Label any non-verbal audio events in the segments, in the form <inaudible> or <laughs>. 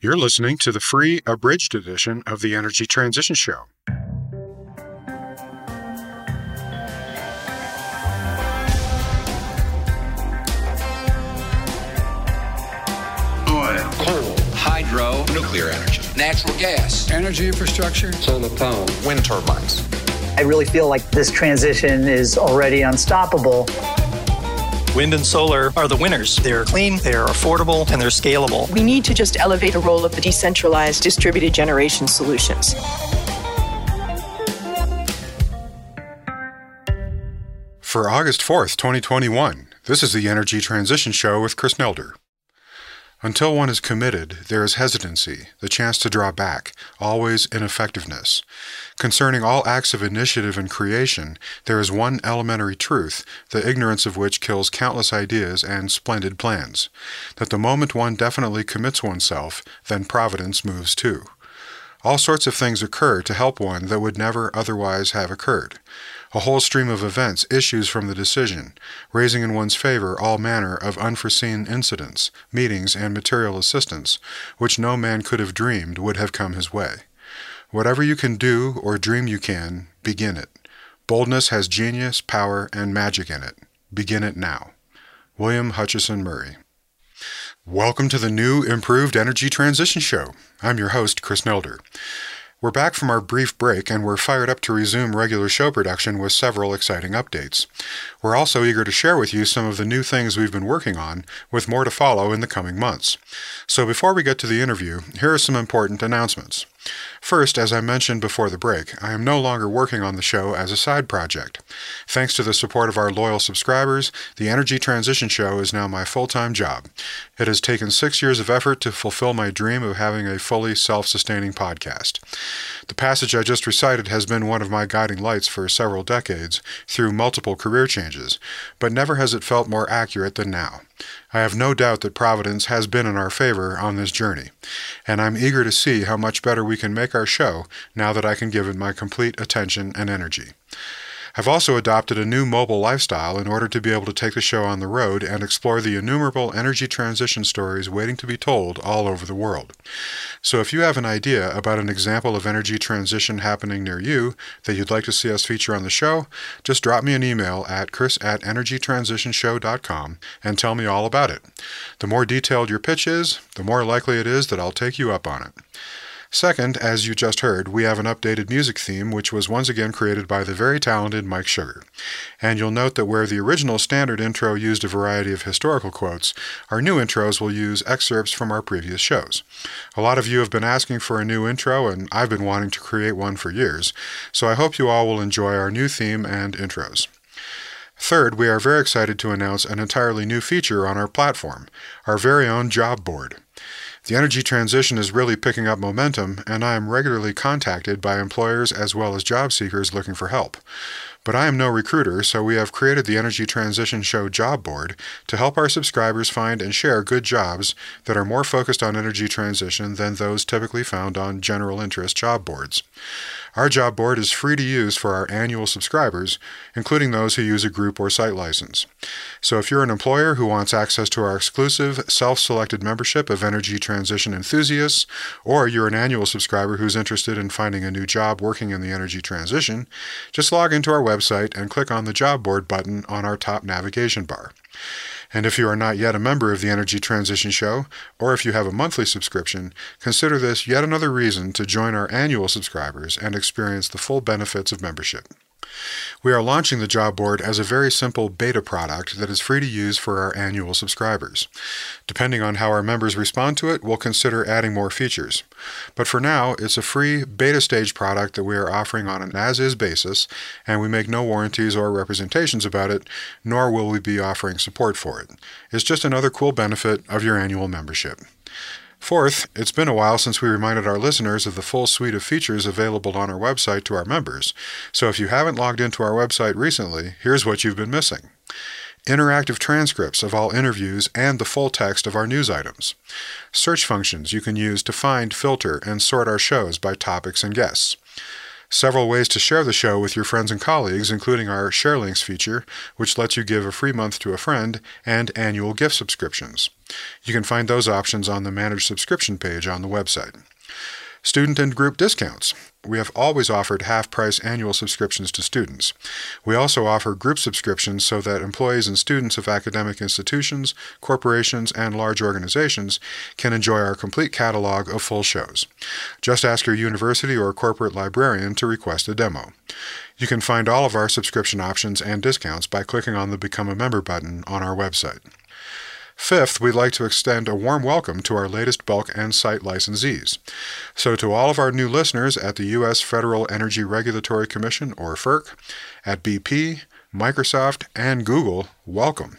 You're listening to the free abridged edition of the Energy Transition Show. Oil, coal, hydro, nuclear energy, natural gas, energy infrastructure, solar power, wind turbines. I really feel like this transition is already unstoppable. Wind and solar are the winners. They're clean, they're affordable, and they're scalable. We need to just elevate the role of the decentralized distributed generation solutions. For August 4th, 2021, this is the Energy Transition Show with Chris Nelder. Until one is committed, there is hesitancy, the chance to draw back, always ineffectiveness. Concerning all acts of initiative and creation, there is one elementary truth, the ignorance of which kills countless ideas and splendid plans that the moment one definitely commits oneself, then providence moves too. All sorts of things occur to help one that would never otherwise have occurred. A whole stream of events issues from the decision, raising in one's favor all manner of unforeseen incidents, meetings, and material assistance, which no man could have dreamed would have come his way. Whatever you can do or dream you can, begin it. Boldness has genius, power, and magic in it. Begin it now. William Hutchison Murray. Welcome to the new, improved Energy Transition Show. I'm your host, Chris Nelder. We're back from our brief break and we're fired up to resume regular show production with several exciting updates. We're also eager to share with you some of the new things we've been working on, with more to follow in the coming months. So before we get to the interview, here are some important announcements. First, as I mentioned before the break, I am no longer working on the show as a side project. Thanks to the support of our loyal subscribers, the Energy Transition Show is now my full time job. It has taken six years of effort to fulfill my dream of having a fully self sustaining podcast. The passage I just recited has been one of my guiding lights for several decades through multiple career changes, but never has it felt more accurate than now. I have no doubt that Providence has been in our favor on this journey, and I'm eager to see how much better we can make our show now that I can give it my complete attention and energy. I've also adopted a new mobile lifestyle in order to be able to take the show on the road and explore the innumerable energy transition stories waiting to be told all over the world. So if you have an idea about an example of energy transition happening near you that you'd like to see us feature on the show, just drop me an email at chris at energytransitionshow.com and tell me all about it. The more detailed your pitch is, the more likely it is that I'll take you up on it. Second, as you just heard, we have an updated music theme which was once again created by the very talented Mike Sugar. And you'll note that where the original standard intro used a variety of historical quotes, our new intros will use excerpts from our previous shows. A lot of you have been asking for a new intro, and I've been wanting to create one for years, so I hope you all will enjoy our new theme and intros. Third, we are very excited to announce an entirely new feature on our platform, our very own job board. The energy transition is really picking up momentum, and I am regularly contacted by employers as well as job seekers looking for help. But I am no recruiter, so we have created the Energy Transition Show Job Board to help our subscribers find and share good jobs that are more focused on energy transition than those typically found on general interest job boards. Our job board is free to use for our annual subscribers, including those who use a group or site license. So if you're an employer who wants access to our exclusive self selected membership of energy transition enthusiasts, or you're an annual subscriber who's interested in finding a new job working in the energy transition, just log into our website and click on the job board button on our top navigation bar. And if you are not yet a member of the Energy Transition Show, or if you have a monthly subscription, consider this yet another reason to join our annual subscribers and experience the full benefits of membership. We are launching the job board as a very simple beta product that is free to use for our annual subscribers. Depending on how our members respond to it, we'll consider adding more features. But for now, it's a free beta stage product that we are offering on an as is basis, and we make no warranties or representations about it, nor will we be offering support for it. It's just another cool benefit of your annual membership. Fourth, it's been a while since we reminded our listeners of the full suite of features available on our website to our members. So if you haven't logged into our website recently, here's what you've been missing. Interactive transcripts of all interviews and the full text of our news items, search functions you can use to find, filter, and sort our shows by topics and guests, several ways to share the show with your friends and colleagues, including our Share Links feature, which lets you give a free month to a friend, and annual gift subscriptions. You can find those options on the Manage Subscription page on the website. Student and group discounts. We have always offered half price annual subscriptions to students. We also offer group subscriptions so that employees and students of academic institutions, corporations, and large organizations can enjoy our complete catalog of full shows. Just ask your university or corporate librarian to request a demo. You can find all of our subscription options and discounts by clicking on the Become a Member button on our website. Fifth, we'd like to extend a warm welcome to our latest bulk and site licensees. So, to all of our new listeners at the U.S. Federal Energy Regulatory Commission, or FERC, at BP, Microsoft, and Google, welcome.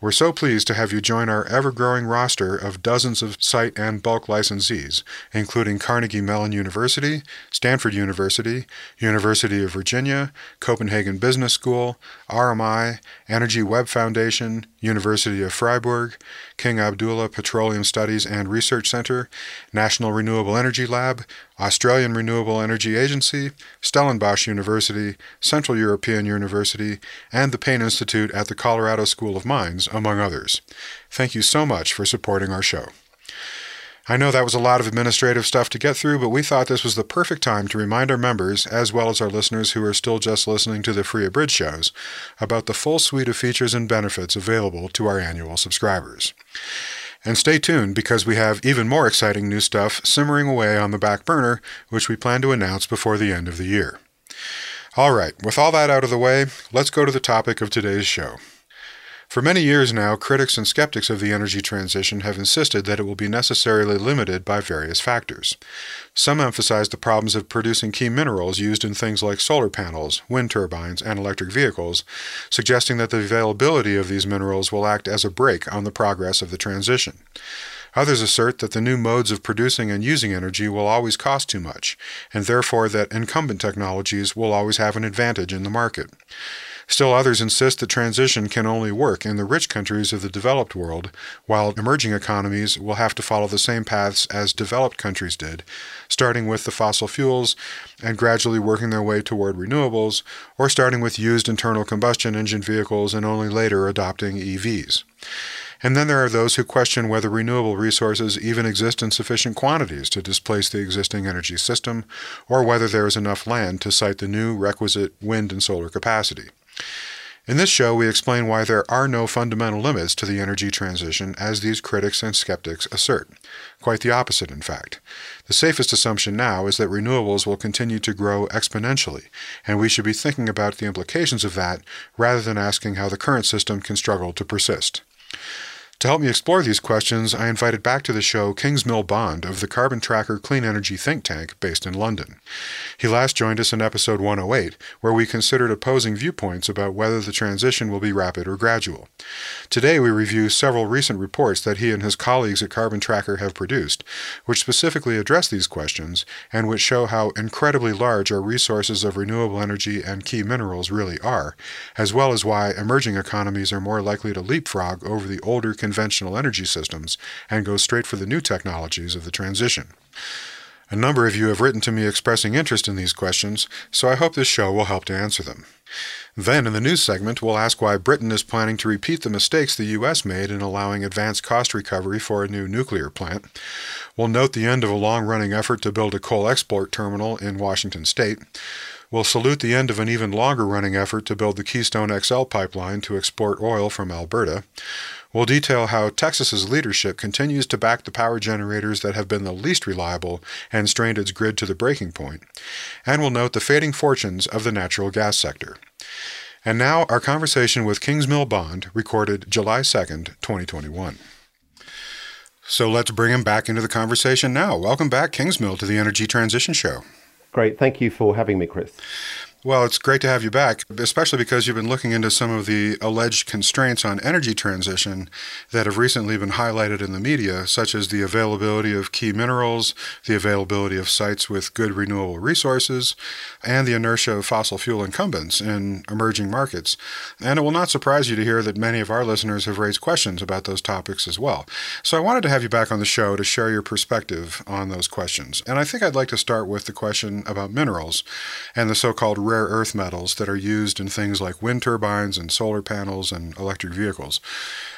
We're so pleased to have you join our ever growing roster of dozens of site and bulk licensees, including Carnegie Mellon University, Stanford University, University of Virginia, Copenhagen Business School, RMI, Energy Web Foundation, University of Freiburg, King Abdullah Petroleum Studies and Research Center, National Renewable Energy Lab, Australian Renewable Energy Agency, Stellenbosch University, Central European University, and the Payne Institute at the Colorado School of Mines, among others. Thank you so much for supporting our show. I know that was a lot of administrative stuff to get through, but we thought this was the perfect time to remind our members, as well as our listeners who are still just listening to the free abridged shows, about the full suite of features and benefits available to our annual subscribers. And stay tuned because we have even more exciting new stuff simmering away on the back burner, which we plan to announce before the end of the year. All right, with all that out of the way, let's go to the topic of today's show. For many years now, critics and skeptics of the energy transition have insisted that it will be necessarily limited by various factors. Some emphasize the problems of producing key minerals used in things like solar panels, wind turbines, and electric vehicles, suggesting that the availability of these minerals will act as a brake on the progress of the transition. Others assert that the new modes of producing and using energy will always cost too much, and therefore that incumbent technologies will always have an advantage in the market. Still others insist that transition can only work in the rich countries of the developed world, while emerging economies will have to follow the same paths as developed countries did, starting with the fossil fuels and gradually working their way toward renewables, or starting with used internal combustion engine vehicles and only later adopting EVs. And then there are those who question whether renewable resources even exist in sufficient quantities to displace the existing energy system, or whether there is enough land to site the new requisite wind and solar capacity. In this show, we explain why there are no fundamental limits to the energy transition as these critics and skeptics assert. Quite the opposite, in fact. The safest assumption now is that renewables will continue to grow exponentially, and we should be thinking about the implications of that rather than asking how the current system can struggle to persist. To help me explore these questions, I invited back to the show Kingsmill Bond of the Carbon Tracker Clean Energy Think Tank based in London. He last joined us in episode 108, where we considered opposing viewpoints about whether the transition will be rapid or gradual. Today we review several recent reports that he and his colleagues at Carbon Tracker have produced, which specifically address these questions and which show how incredibly large our resources of renewable energy and key minerals really are, as well as why emerging economies are more likely to leapfrog over the older conventional energy systems and go straight for the new technologies of the transition. A number of you have written to me expressing interest in these questions, so I hope this show will help to answer them. Then, in the news segment, we'll ask why Britain is planning to repeat the mistakes the U.S. made in allowing advanced cost recovery for a new nuclear plant. We'll note the end of a long running effort to build a coal export terminal in Washington state. We'll salute the end of an even longer running effort to build the Keystone XL pipeline to export oil from Alberta. We'll detail how Texas's leadership continues to back the power generators that have been the least reliable and strained its grid to the breaking. And we'll note the fading fortunes of the natural gas sector. And now, our conversation with Kingsmill Bond, recorded July 2nd, 2021. So let's bring him back into the conversation now. Welcome back, Kingsmill, to the Energy Transition Show. Great. Thank you for having me, Chris. Well, it's great to have you back, especially because you've been looking into some of the alleged constraints on energy transition that have recently been highlighted in the media, such as the availability of key minerals, the availability of sites with good renewable resources, and the inertia of fossil fuel incumbents in emerging markets. And it will not surprise you to hear that many of our listeners have raised questions about those topics as well. So I wanted to have you back on the show to share your perspective on those questions. And I think I'd like to start with the question about minerals and the so called rare earth metals that are used in things like wind turbines and solar panels and electric vehicles.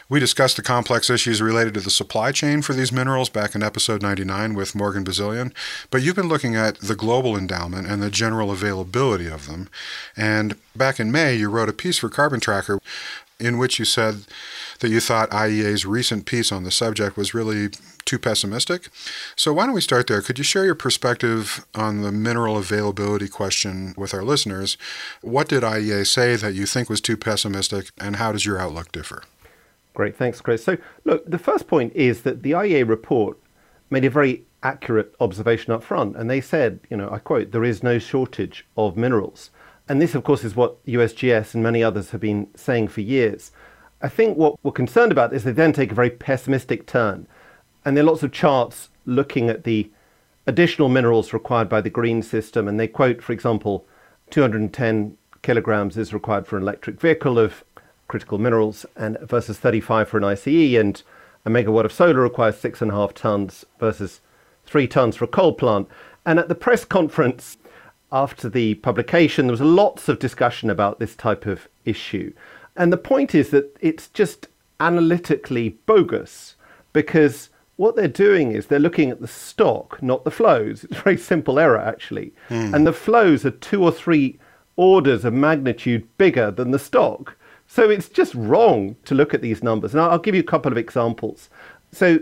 We discussed the complex issues related to the supply chain for these minerals back in episode 99 with Morgan Bazilian, but you've been looking at the global endowment and the general availability of them. And back in May, you wrote a piece for Carbon Tracker in which you said that you thought IEA's recent piece on the subject was really too pessimistic. So, why don't we start there? Could you share your perspective on the mineral availability question with our listeners? What did IEA say that you think was too pessimistic, and how does your outlook differ? Great, thanks, Chris. So, look, the first point is that the IEA report made a very accurate observation up front, and they said, you know, I quote, there is no shortage of minerals. And this, of course, is what USGS and many others have been saying for years. I think what we're concerned about is they then take a very pessimistic turn. And there are lots of charts looking at the additional minerals required by the green system. And they quote, for example, 210 kilograms is required for an electric vehicle of critical minerals and versus 35 for an ICE. And a megawatt of solar requires six and a half tons versus three tons for a coal plant. And at the press conference after the publication, there was lots of discussion about this type of issue. And the point is that it's just analytically bogus because what they're doing is they're looking at the stock, not the flows. It's a very simple error, actually. Mm. And the flows are two or three orders of magnitude bigger than the stock. So it's just wrong to look at these numbers. And I'll give you a couple of examples. So,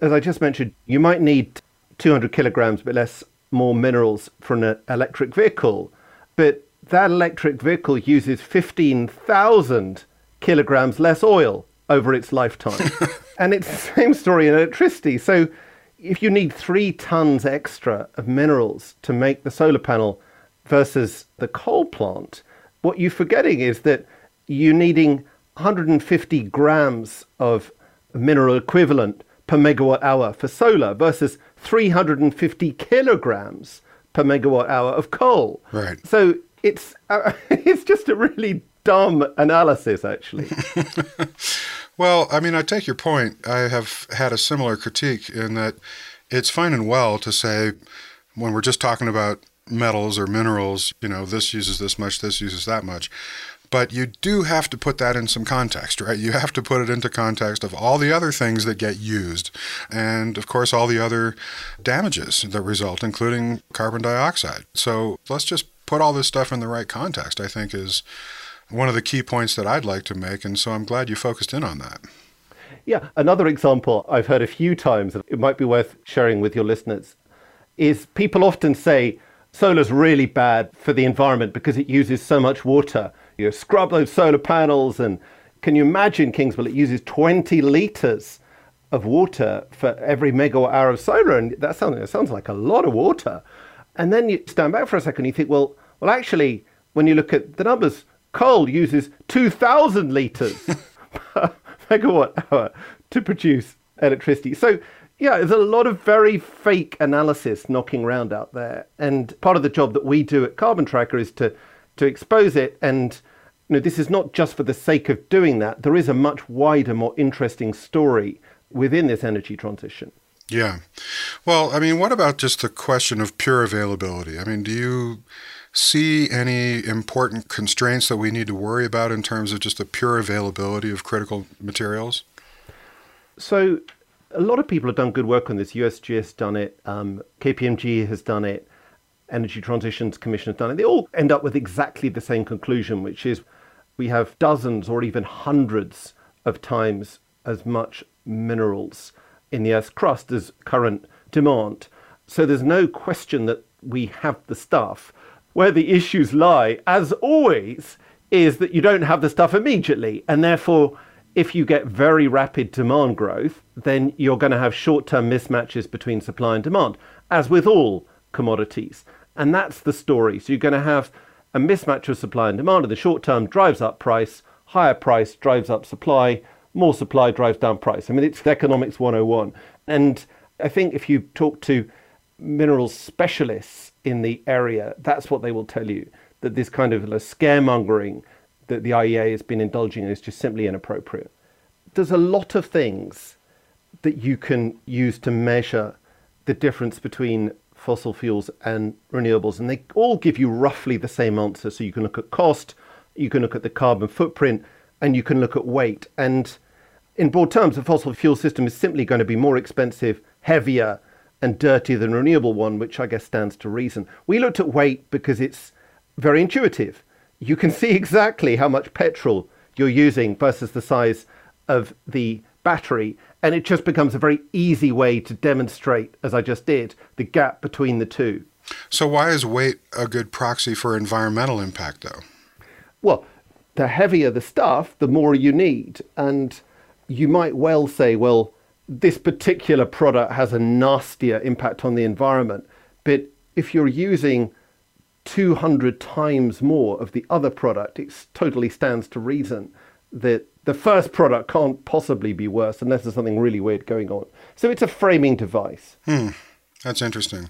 as I just mentioned, you might need 200 kilograms, but less more minerals for an electric vehicle. But that electric vehicle uses 15,000 kilograms less oil over its lifetime. <laughs> and it's the same story in electricity. So if you need three tons extra of minerals to make the solar panel versus the coal plant, what you're forgetting is that you're needing 150 grams of mineral equivalent per megawatt hour for solar versus 350 kilograms per megawatt hour of coal. Right. So it's uh, <laughs> it's just a really dumb analysis, actually. <laughs> well, I mean, I take your point. I have had a similar critique in that it's fine and well to say when we're just talking about metals or minerals, you know, this uses this much, this uses that much. But you do have to put that in some context, right? You have to put it into context of all the other things that get used, and of course, all the other damages that result, including carbon dioxide. So let's just put all this stuff in the right context, I think, is one of the key points that I'd like to make. And so I'm glad you focused in on that. Yeah, another example I've heard a few times, that it might be worth sharing with your listeners, is people often say solar's really bad for the environment because it uses so much water you scrub those solar panels, and can you imagine, Kingsmill, it uses 20 litres of water for every megawatt hour of solar, and that sounds, it sounds like a lot of water. And then you stand back for a second, and you think, well, well, actually, when you look at the numbers, coal uses 2,000 litres per <laughs> <laughs> megawatt hour to produce electricity. So, yeah, there's a lot of very fake analysis knocking around out there. And part of the job that we do at Carbon Tracker is to to expose it. And you know, this is not just for the sake of doing that. There is a much wider, more interesting story within this energy transition. Yeah. Well, I mean, what about just the question of pure availability? I mean, do you see any important constraints that we need to worry about in terms of just the pure availability of critical materials? So, a lot of people have done good work on this. USGS done it. Um, KPMG has done it. Energy Transitions Commission has done it, they all end up with exactly the same conclusion, which is we have dozens or even hundreds of times as much minerals in the Earth's crust as current demand. So there's no question that we have the stuff. Where the issues lie, as always, is that you don't have the stuff immediately. And therefore, if you get very rapid demand growth, then you're going to have short term mismatches between supply and demand, as with all commodities. And that's the story. So you're going to have a mismatch of supply and demand in the short term drives up price, higher price drives up supply, more supply drives down price. I mean, it's economics 101. And I think if you talk to minerals specialists in the area, that's what they will tell you that this kind of scaremongering that the IEA has been indulging in is just simply inappropriate. There's a lot of things that you can use to measure the difference between fossil fuels and renewables, and they all give you roughly the same answer. So you can look at cost, you can look at the carbon footprint, and you can look at weight. And in broad terms, a fossil fuel system is simply going to be more expensive, heavier, and dirtier than a renewable one, which I guess stands to reason. We looked at weight because it's very intuitive. You can <laughs> see exactly how much petrol you're using versus the size of the battery, and it just becomes a very easy way to demonstrate, as I just did, the gap between the two. So, why is weight a good proxy for environmental impact, though? Well, the heavier the stuff, the more you need. And you might well say, well, this particular product has a nastier impact on the environment. But if you're using 200 times more of the other product, it totally stands to reason that the first product can't possibly be worse unless there's something really weird going on. So it's a framing device. Hmm. That's interesting.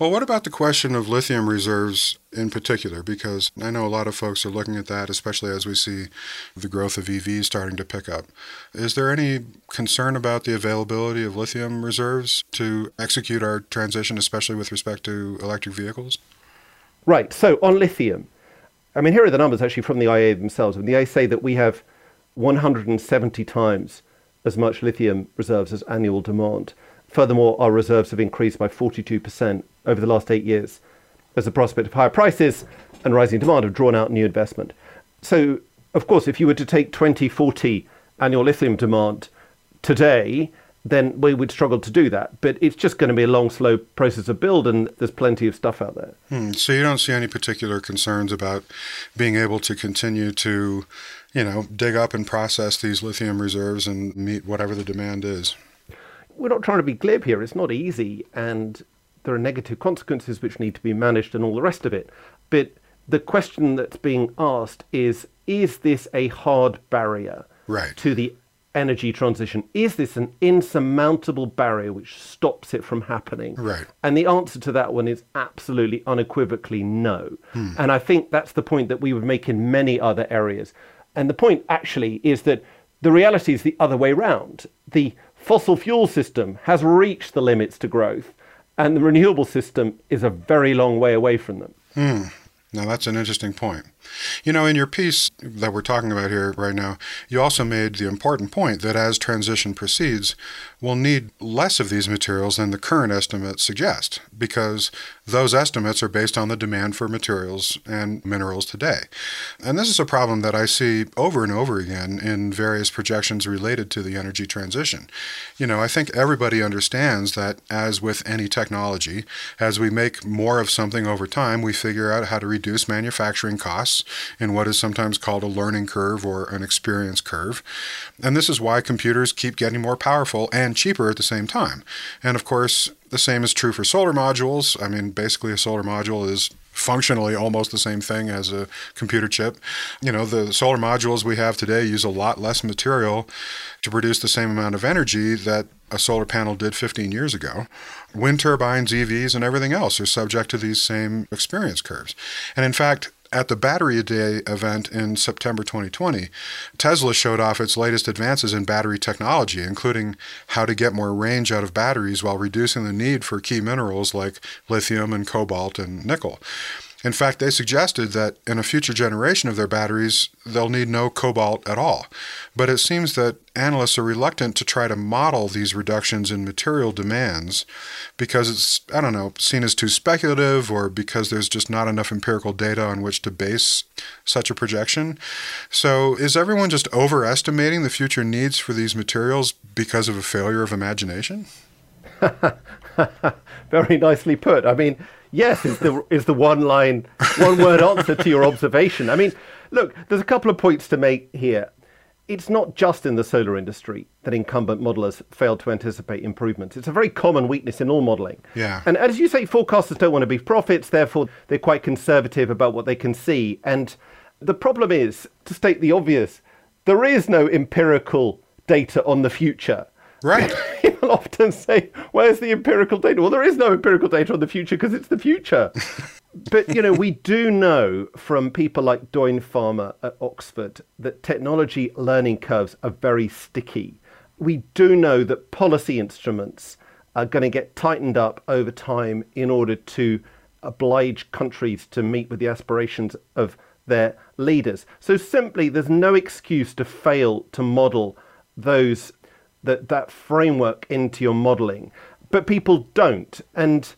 Well, what about the question of lithium reserves in particular? Because I know a lot of folks are looking at that, especially as we see the growth of EVs starting to pick up. Is there any concern about the availability of lithium reserves to execute our transition, especially with respect to electric vehicles? Right. So on lithium, I mean, here are the numbers actually from the IEA themselves. And the IEA say that we have 170 times as much lithium reserves as annual demand. Furthermore, our reserves have increased by 42% over the last eight years as the prospect of higher prices and rising demand have drawn out new investment. So, of course, if you were to take 2040 annual lithium demand today, then we would struggle to do that. But it's just going to be a long, slow process of build, and there's plenty of stuff out there. Hmm. So you don't see any particular concerns about being able to continue to, you know, dig up and process these lithium reserves and meet whatever the demand is? We're not trying to be glib here. It's not easy, and there are negative consequences which need to be managed and all the rest of it. But the question that's being asked is is this a hard barrier right. to the energy transition? Is this an insurmountable barrier which stops it from happening? Right. And the answer to that one is absolutely unequivocally no. Hmm. And I think that's the point that we would make in many other areas. And the point actually is that the reality is the other way round. The fossil fuel system has reached the limits to growth, and the renewable system is a very long way away from them. Hmm. Now, that's an interesting point. You know, in your piece that we're talking about here right now, you also made the important point that as transition proceeds, we'll need less of these materials than the current estimates suggest, because those estimates are based on the demand for materials and minerals today. And this is a problem that I see over and over again in various projections related to the energy transition. You know, I think everybody understands that, as with any technology, as we make more of something over time, we figure out how to reduce manufacturing costs in what is sometimes called a learning curve or an experience curve. And this is why computers keep getting more powerful and cheaper at the same time. And of course, the same is true for solar modules. I mean, basically, a solar module is functionally almost the same thing as a computer chip. You know, the solar modules we have today use a lot less material to produce the same amount of energy that a solar panel did 15 years ago. Wind turbines, EVs, and everything else are subject to these same experience curves. And in fact, at the Battery Day event in September 2020, Tesla showed off its latest advances in battery technology, including how to get more range out of batteries while reducing the need for key minerals like lithium and cobalt and nickel. In fact, they suggested that in a future generation of their batteries, they'll need no cobalt at all. But it seems that analysts are reluctant to try to model these reductions in material demands because it's, I don't know, seen as too speculative or because there's just not enough empirical data on which to base such a projection. So is everyone just overestimating the future needs for these materials because of a failure of imagination? <laughs> Very nicely put. I mean, yes is the is the one line, one word answer to your observation. I mean, look, there's a couple of points to make here. it's not just in the solar industry that incumbent modelers failed to anticipate improvements. It's a very common weakness in all modeling. Yeah. And as you say, forecasters don't want to be prophets, therefore they're quite conservative about what they can see. And the problem is, to state the obvious, there is no empirical data on the future. Right. <laughs> People often say, Where's the empirical data? Well, there is no empirical data on the future because it's the future. <laughs> but, you know, we do know from people like Doyne Farmer at Oxford that technology learning curves are very sticky. We do know that policy instruments are going to get tightened up over time in order to oblige countries to meet with the aspirations of their leaders. So simply, there's no excuse to fail to model those that that framework into your modeling, but people don't, and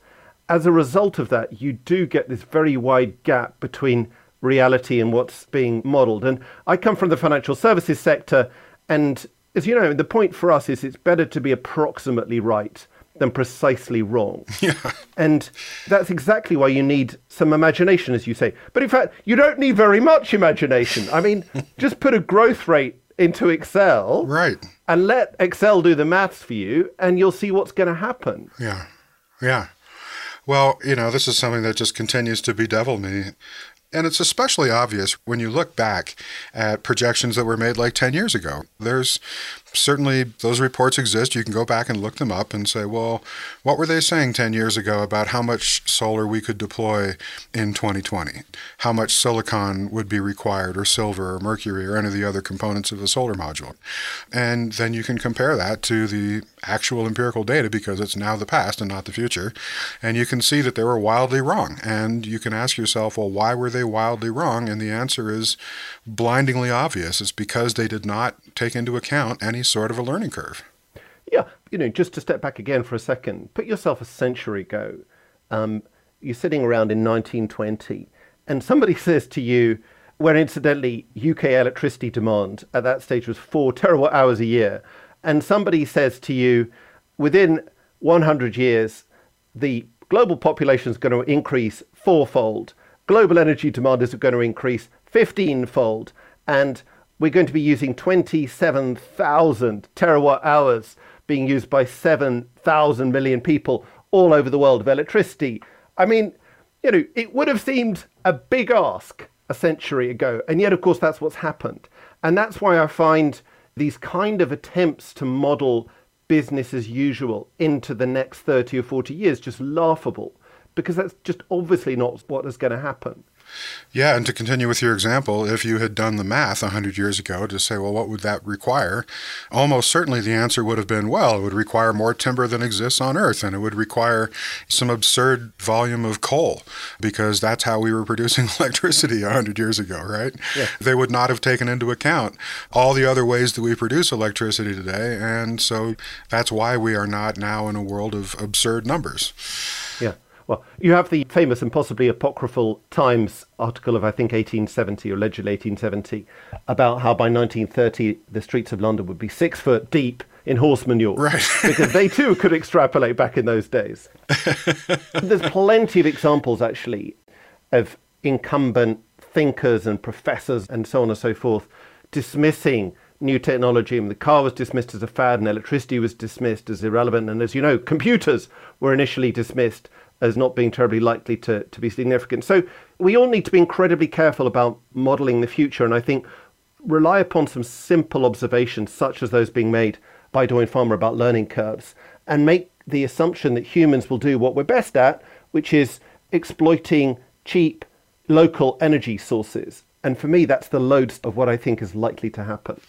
as a result of that, you do get this very wide gap between reality and what's being modeled. And I come from the financial services sector, and as you know, the point for us is it's better to be approximately right than precisely wrong. <laughs> Yeah. And that's exactly why you need some imagination, as you say. But in fact, you don't need very much imagination. I mean, <laughs> just put a growth rate into Excel Right. And let Excel do the maths for you, and you'll see what's going to happen. Yeah. Yeah. Well, you know, this is something that just continues to bedevil me. And it's especially obvious when you look back at projections that were made like 10 years ago. There's certainly those reports exist. You can go back and look them up and say, well, what were they saying 10 years ago about how much solar we could deploy in 2020? How much silicon would be required, or silver, or mercury, or any of the other components of a solar module? And then you can compare that to the actual empirical data because it's now the past and not the future. And you can see that they were wildly wrong. And you can ask yourself, well, why were they wildly wrong? And the answer is blindingly obvious. It's because they did not take into account any sort of a learning curve. Yeah, you know, just to step back again for a second, put yourself a century ago. Um, you're sitting around in 1920, and somebody <laughs> says to you, where incidentally UK electricity demand at that stage was four terawatt hours a year, and somebody says to you, within 100 years, the global population is going to increase fourfold, global energy demand is going to increase 15 fold, and we're going to be using 27,000 terawatt hours being used by 7,000 million people all over the world of electricity. I mean, you know, it would have seemed a big ask a century ago, and yet, of course, that's what's happened. And that's why I find these kind of attempts to model business as usual into the next 30 or 40 years just laughable because that's just obviously not what is going to happen. Yeah, and to continue with your example, if you had done the math 100 years ago to say, well, what would that require? Almost certainly the answer would have been, well, it would require more timber than exists on Earth, and it would require some absurd volume of coal, because that's how we were <laughs> producing electricity 100 years ago, right? Yeah. They would not have taken into account all the other ways that we produce electricity today, and so that's why we are not now in a world of absurd numbers. Yeah. Well, you have the famous and possibly apocryphal Times article of, I think, 1870 or allegedly 1870 about how by 1930 the streets of London would be six foot deep in horse manure. Right. <laughs> because they too could extrapolate back in those days. <laughs> There's plenty of examples, actually, of incumbent thinkers and professors and so on and so forth dismissing new technology. And the car was dismissed as a fad, and electricity was dismissed as irrelevant. And as you know, computers were initially dismissed as not being terribly likely to, to be significant. So we all need to be incredibly careful about modeling the future. And I think rely upon some simple observations, such as those being made by Doyne Farmer about learning curves, and make the assumption that humans will do what we're best at, which is exploiting cheap local energy sources. And for me, that's the load of what I think is likely to happen.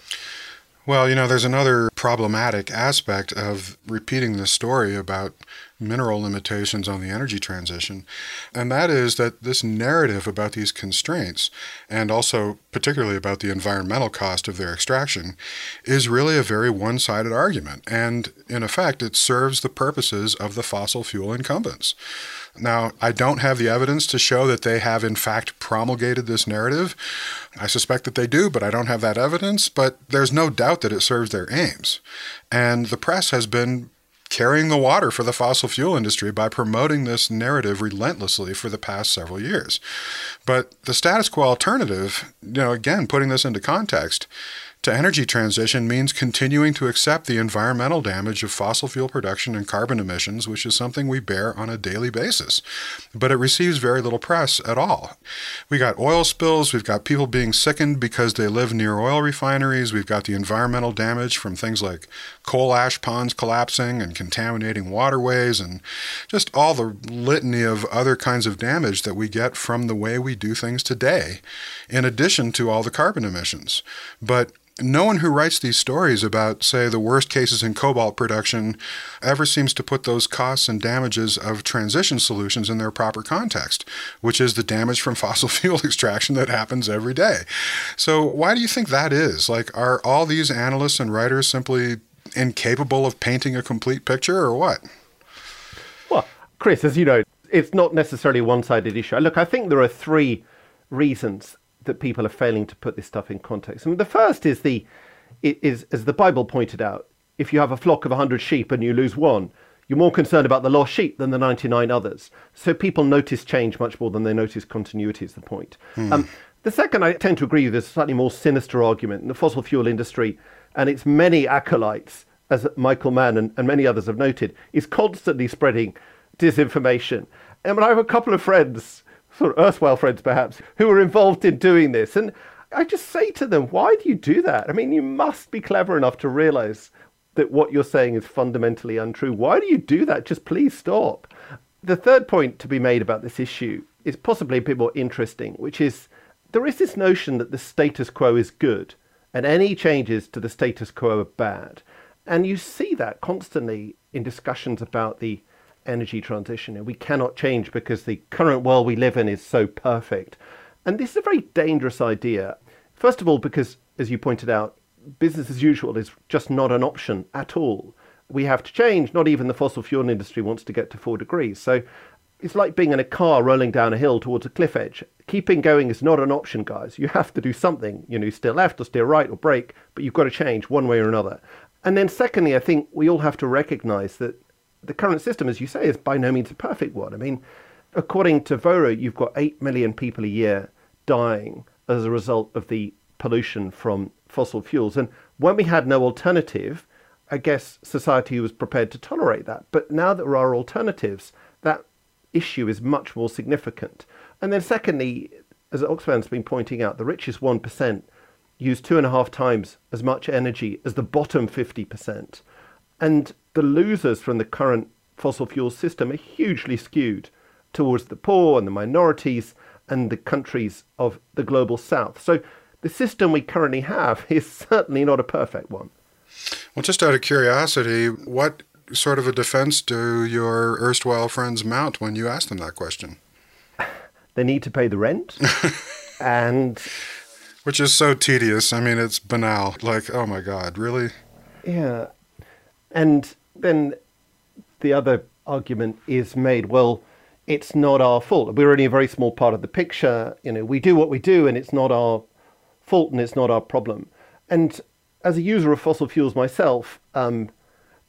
Well, you know, there's another problematic aspect of repeating the story about mineral limitations on the energy transition, and that is that this narrative about these constraints, and also particularly about the environmental cost of their extraction, is really a very one sided argument. And in effect, it serves the purposes of the fossil fuel incumbents. Now, I don't have the evidence to show that they have, in fact, promulgated this narrative. I suspect that they do, but I don't have that evidence. But there's no doubt that it serves their aims. And the press has been carrying the water for the fossil fuel industry by promoting this narrative relentlessly for the past several years. But the status quo alternative, you know, again, putting this into context, to energy transition means continuing to accept the environmental damage of fossil fuel production and carbon emissions, which is something we bear on a daily basis. But it receives very little press at all. We got oil spills, we've got people being sickened because they live near oil refineries, we've got the environmental damage from things like coal ash ponds collapsing and contaminating waterways, and just all the litany of other kinds of damage that we get from the way we do things today, in addition to all the carbon emissions. But no one who writes these stories about, say, the worst cases in cobalt production ever seems to put those costs and damages of transition solutions in their proper context, which is the damage from <laughs> fossil fuel extraction that happens every day. So, why do you think that is? Like, are all these analysts and writers simply incapable of painting a complete picture, or what? Well, Chris, as you know, it's not necessarily a one sided issue. Look, I think there are three reasons that people are failing to put this stuff in context. I mean, the first is the is as the Bible pointed out, if you have a flock of 100 sheep and you lose one, you're more concerned about the lost sheep than the 99 others. So people notice change much more than they notice continuity, is the point. Hmm. Um, the second, I tend to agree with, is a slightly more sinister argument. In the fossil fuel industry and its many acolytes, as Michael Mann and, and many others have noted, is constantly spreading disinformation. I mean, I have a couple of friends sort of erstwhile friends perhaps, who were involved in doing this. And I just say to them, why do you do that? I mean, you must be clever enough to realize that what you're saying is fundamentally untrue. Why do you do that? Just please stop. The third point to be made about this issue is possibly a bit more interesting, which is there is this notion that the status quo is good and any changes to the status quo are bad. And you see that constantly in discussions about the energy transition. And we cannot change because the current world we live in is so perfect. And this is a very dangerous idea. First of all, because, as you pointed out, business as usual is just not an option at all. We have to change. Not even the fossil fuel industry wants to get to four degrees. So it's like being in a car rolling down a hill towards a cliff edge. Keeping going is not an option, guys. You have to do something. You know, steer left or steer right or brake, but you've got to change one way or another. And then, secondly, I think we all have to recognize that the current system, as you say, is by no means a perfect one. I mean, according to Vohra, you've got 8 million people a year dying as a result of the pollution from fossil fuels. And when we had no alternative, I guess society was prepared to tolerate that. But now that there are alternatives, that issue is much more significant. And then, secondly, as Oxfam's been pointing out, the richest 1% use two and a half times as much energy as the bottom 50%. And the losers from the current fossil fuel system are hugely skewed towards the poor and the minorities and the countries of the global south. So the system we currently have <laughs> is certainly not a perfect one. Well, just out of curiosity, what sort of a defense do your erstwhile friends mount when you ask them that question? <laughs> They need to pay the rent <laughs> and. Which is so tedious. I mean, it's banal. Like, oh my God, really? Yeah. And then the other argument is made well, it's not our fault. We're only a very small part of the picture. You know, we do what we do, and it's not our fault and it's not our problem. And as a user of fossil fuels myself, um,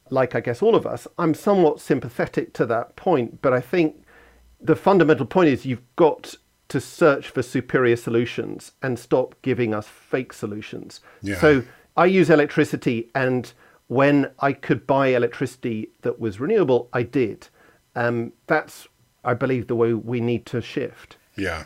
like I guess all of us, I'm somewhat sympathetic to that point. But I think the fundamental point is you've got to search for superior solutions and stop giving us fake solutions. Yeah. So I use electricity and when I could buy electricity that was renewable, I did. Um, that's, I believe, the way we need to shift. Yeah.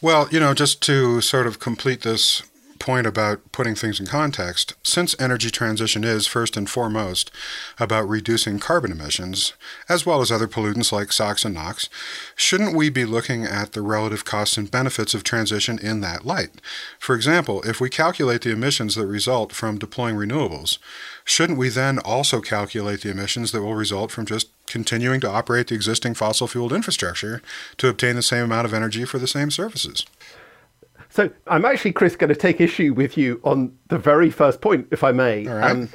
Well, you know, just to sort of complete this point about putting things in context, since energy transition is first and foremost about reducing carbon emissions, as well as other pollutants like SOx and NOx, shouldn't we be looking at the relative costs and benefits of transition in that light? For example, if we calculate the emissions that result from deploying renewables, shouldn't we then also calculate the emissions that will result from just continuing to operate the existing fossil fueled infrastructure to obtain the same amount of energy for the same services? So I'm actually, Chris, going to take issue with you on the very first point, if I may. Right. Um,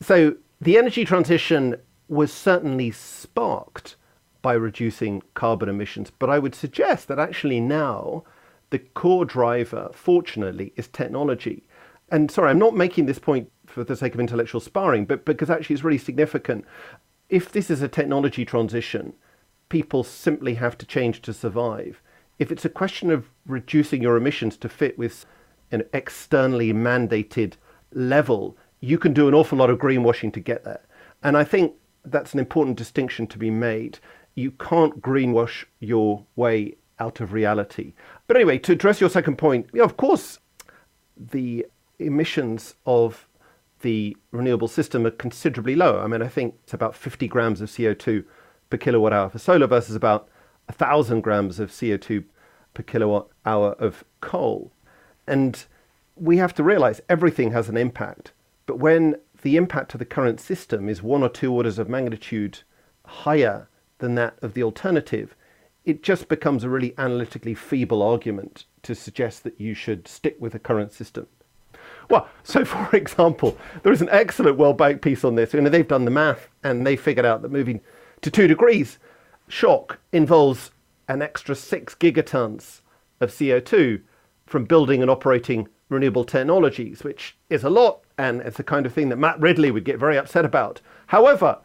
so the energy transition was certainly sparked by reducing carbon emissions, but I would suggest that actually now the core driver, fortunately, is technology. And sorry, I'm not making this point for the sake of intellectual sparring, but because actually it's really significant. If this is a technology transition, people simply have to change to survive if it's a question of reducing your emissions to fit with an externally mandated level, you can do an awful lot of greenwashing to get there. And I think that's an important distinction to be made. You can't greenwash your way out of reality. But anyway, to address your second point, know, of course, the emissions of the renewable system are considerably lower. I mean, I think it's about 50 grams of CO2 per kilowatt hour for solar versus about 1,000 grams of CO2 per kilowatt hour of coal. And we have to realize everything has an impact. But when the impact of the current system is one or two orders of magnitude higher than that of the alternative, it just becomes a really analytically feeble argument to suggest that you should stick with the current system. Well, so <laughs> for example, there is an excellent World Bank piece on this. You know, they've done the math and they figured out that moving to two degrees shock involves an extra six gigatons of CO2 from building and operating renewable technologies, which is a lot, and it's the kind of thing that Matt Ridley would get very upset about. However,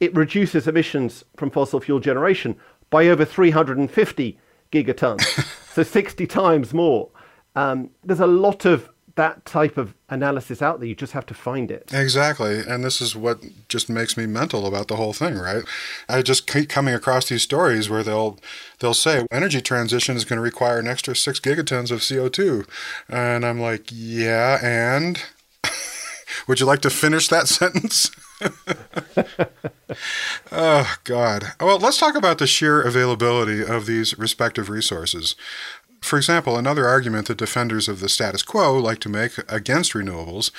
it reduces emissions from fossil fuel generation by over 350 gigatons, <laughs> so 60 times more. Um, there's a lot of that type of analysis out there. You just have to find it. Exactly. And this is what just makes me mental about the whole thing, right? I just keep coming across these stories where they'll they'll say energy transition is going to require an extra 6 gigatons of CO2. And I'm like, "Yeah, and <laughs> would you like to finish that <laughs> sentence?" <laughs> oh god. Well, let's talk about the sheer availability of these respective resources. For example, another argument that defenders of the status quo like to make against renewables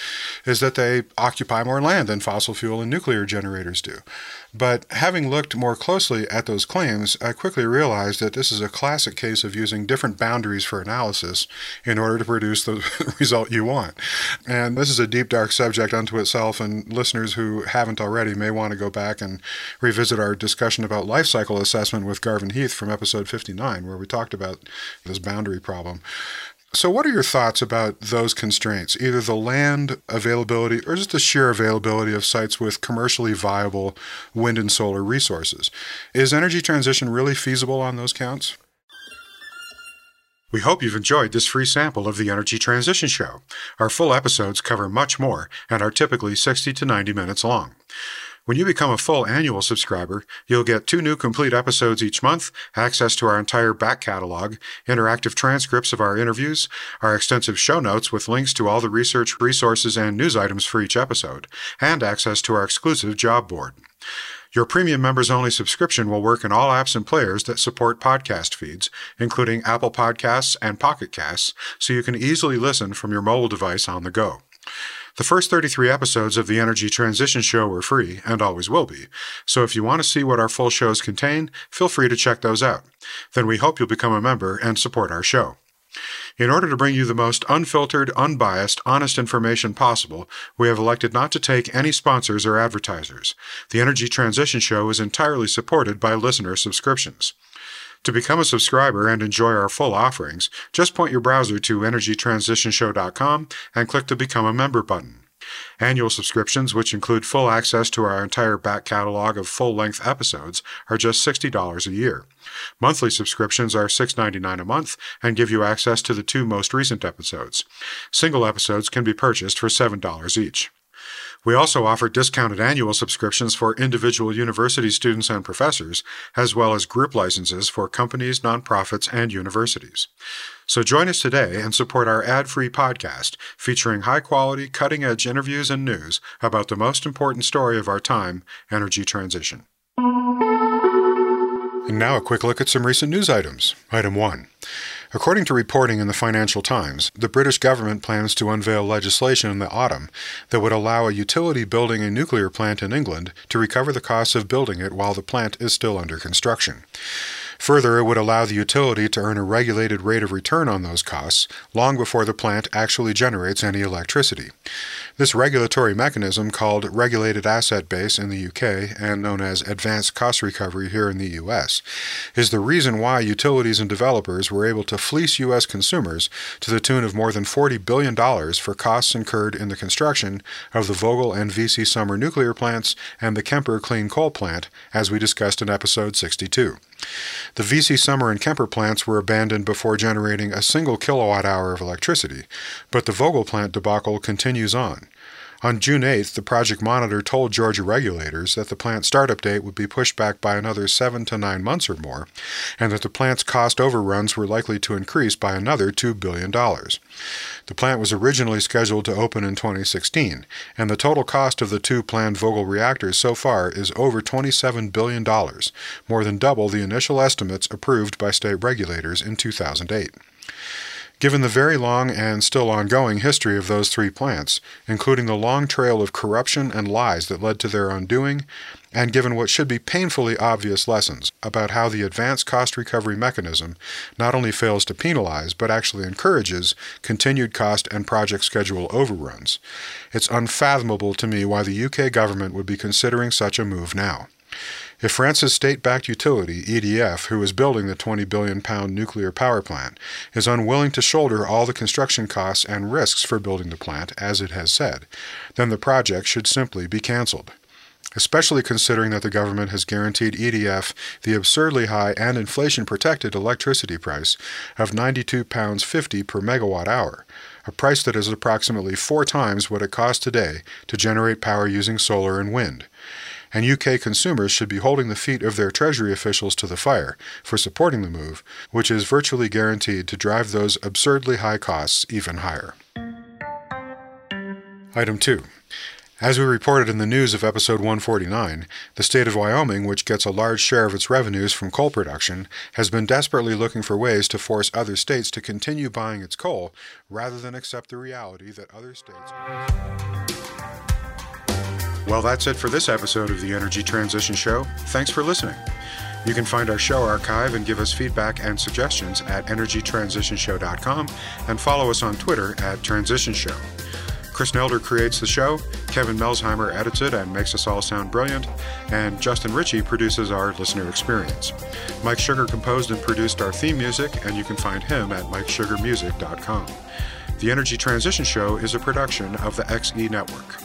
is that they occupy more land than fossil fuel and nuclear generators do. But having looked more closely at those claims, I quickly realized that this is a classic case of using different boundaries for analysis in order to produce the <laughs> result you want. And this is a deep, dark subject unto itself, and listeners who haven't already may want to go back and revisit our discussion about life cycle assessment with Garvin Heath from episode 59, where we talked about this boundary problem. So, what are your thoughts about those constraints, either the land availability or just the sheer availability of sites with commercially viable wind and solar resources? Is energy transition really feasible on those counts? We hope you've enjoyed this free sample of the Energy Transition Show. Our full episodes cover much more and are typically 60 to 90 minutes long. When you become a full annual subscriber, you'll get two new complete episodes each month, access to our entire back catalog, interactive transcripts of our interviews, our extensive show notes with links to all the research, resources, and news items for each episode, and access to our exclusive job board. Your premium members only subscription will work in all apps and players that support podcast feeds, including Apple Podcasts and Pocket Casts, so you can easily listen from your mobile device on the go. The first 33 episodes of the Energy Transition Show were free, and always will be, so if you want to see what our full shows contain, feel free to check those out. Then we hope you'll become a member and support our show. In order to bring you the most unfiltered, unbiased, honest information possible, we have elected not to take any sponsors or advertisers. The Energy Transition Show is entirely supported by listener subscriptions. To become a subscriber and enjoy our full offerings, just point your browser to energytransitionshow.com and click the Become a Member button. Annual subscriptions, which include full access to our entire back catalog of full length episodes, are just $60 a year. Monthly subscriptions are $6.99 a month and give you access to the two most recent episodes. Single episodes can be purchased for $7 each. We also offer discounted annual subscriptions for individual university students and professors, as well as group licenses for companies, nonprofits, and universities. So join us today and support our ad free podcast featuring high quality, cutting edge interviews and news about the most important story of our time energy transition. And now a quick look at some recent news items. Item 1. According to reporting in the Financial Times, the British government plans to unveil legislation in the autumn that would allow a utility building a nuclear plant in England to recover the costs of building it while the plant is still under construction. Further, it would allow the utility to earn a regulated rate of return on those costs long before the plant actually generates any electricity. This regulatory mechanism, called Regulated Asset Base in the UK and known as Advanced Cost Recovery here in the US, is the reason why utilities and developers were able to fleece US consumers to the tune of more than $40 billion for costs incurred in the construction of the Vogtle and VC Summer nuclear plants and the Kemper Clean Coal plant, as we discussed in episode 62. The VC Summer and Kemper plants were abandoned before generating a single kilowatt hour of electricity, but the Vogtle plant debacle continues on. On June 8th, the project monitor told Georgia regulators that the plant startup date would be pushed back by another seven to nine months or more, and that the plant's cost overruns were likely to increase by another $2 billion. The plant was originally scheduled to open in 2016, and the total cost of the two planned Vogtle reactors so far is over $27 billion, more than double the initial estimates approved by state regulators in 2008. Given the very long and still ongoing history of those three plants, including the long trail of corruption and lies that led to their undoing, and given what should be painfully obvious lessons about how the advanced cost recovery mechanism not only fails to penalize but actually encourages continued cost and project schedule overruns, it's unfathomable to me why the UK government would be considering such a move now. If France's state backed utility, EDF, who is building the 20 billion pound nuclear power plant, is unwilling to shoulder all the construction costs and risks for building the plant, as it has said, then the project should simply be cancelled. Especially considering that the government has guaranteed EDF the absurdly high and inflation protected electricity price of £92.50 per megawatt hour, a price that is approximately four times what it costs today to generate power using solar and wind and UK consumers should be holding the feet of their Treasury officials to the fire for supporting the move, which is virtually guaranteed to drive those absurdly high costs even higher. Item 2. As we reported in the news of episode 149, the state of Wyoming, which gets a large share of its revenues from coal production, has been desperately looking for ways to force other states to continue buying its coal rather than accept the reality that other states. Well, that's it for this episode of the Energy Transition Show. Thanks for listening. You can find our show archive and give us feedback and suggestions at energytransitionshow.com and follow us on Twitter at Transition Show. Chris Nelder creates the show, Kevin Melsheimer edits it and makes us all sound brilliant, and Justin Ritchie produces our listener experience. Mike Sugar composed and produced our theme music, and you can find him at MikeSugarMusic.com. The Energy Transition Show is a production of the XE Network.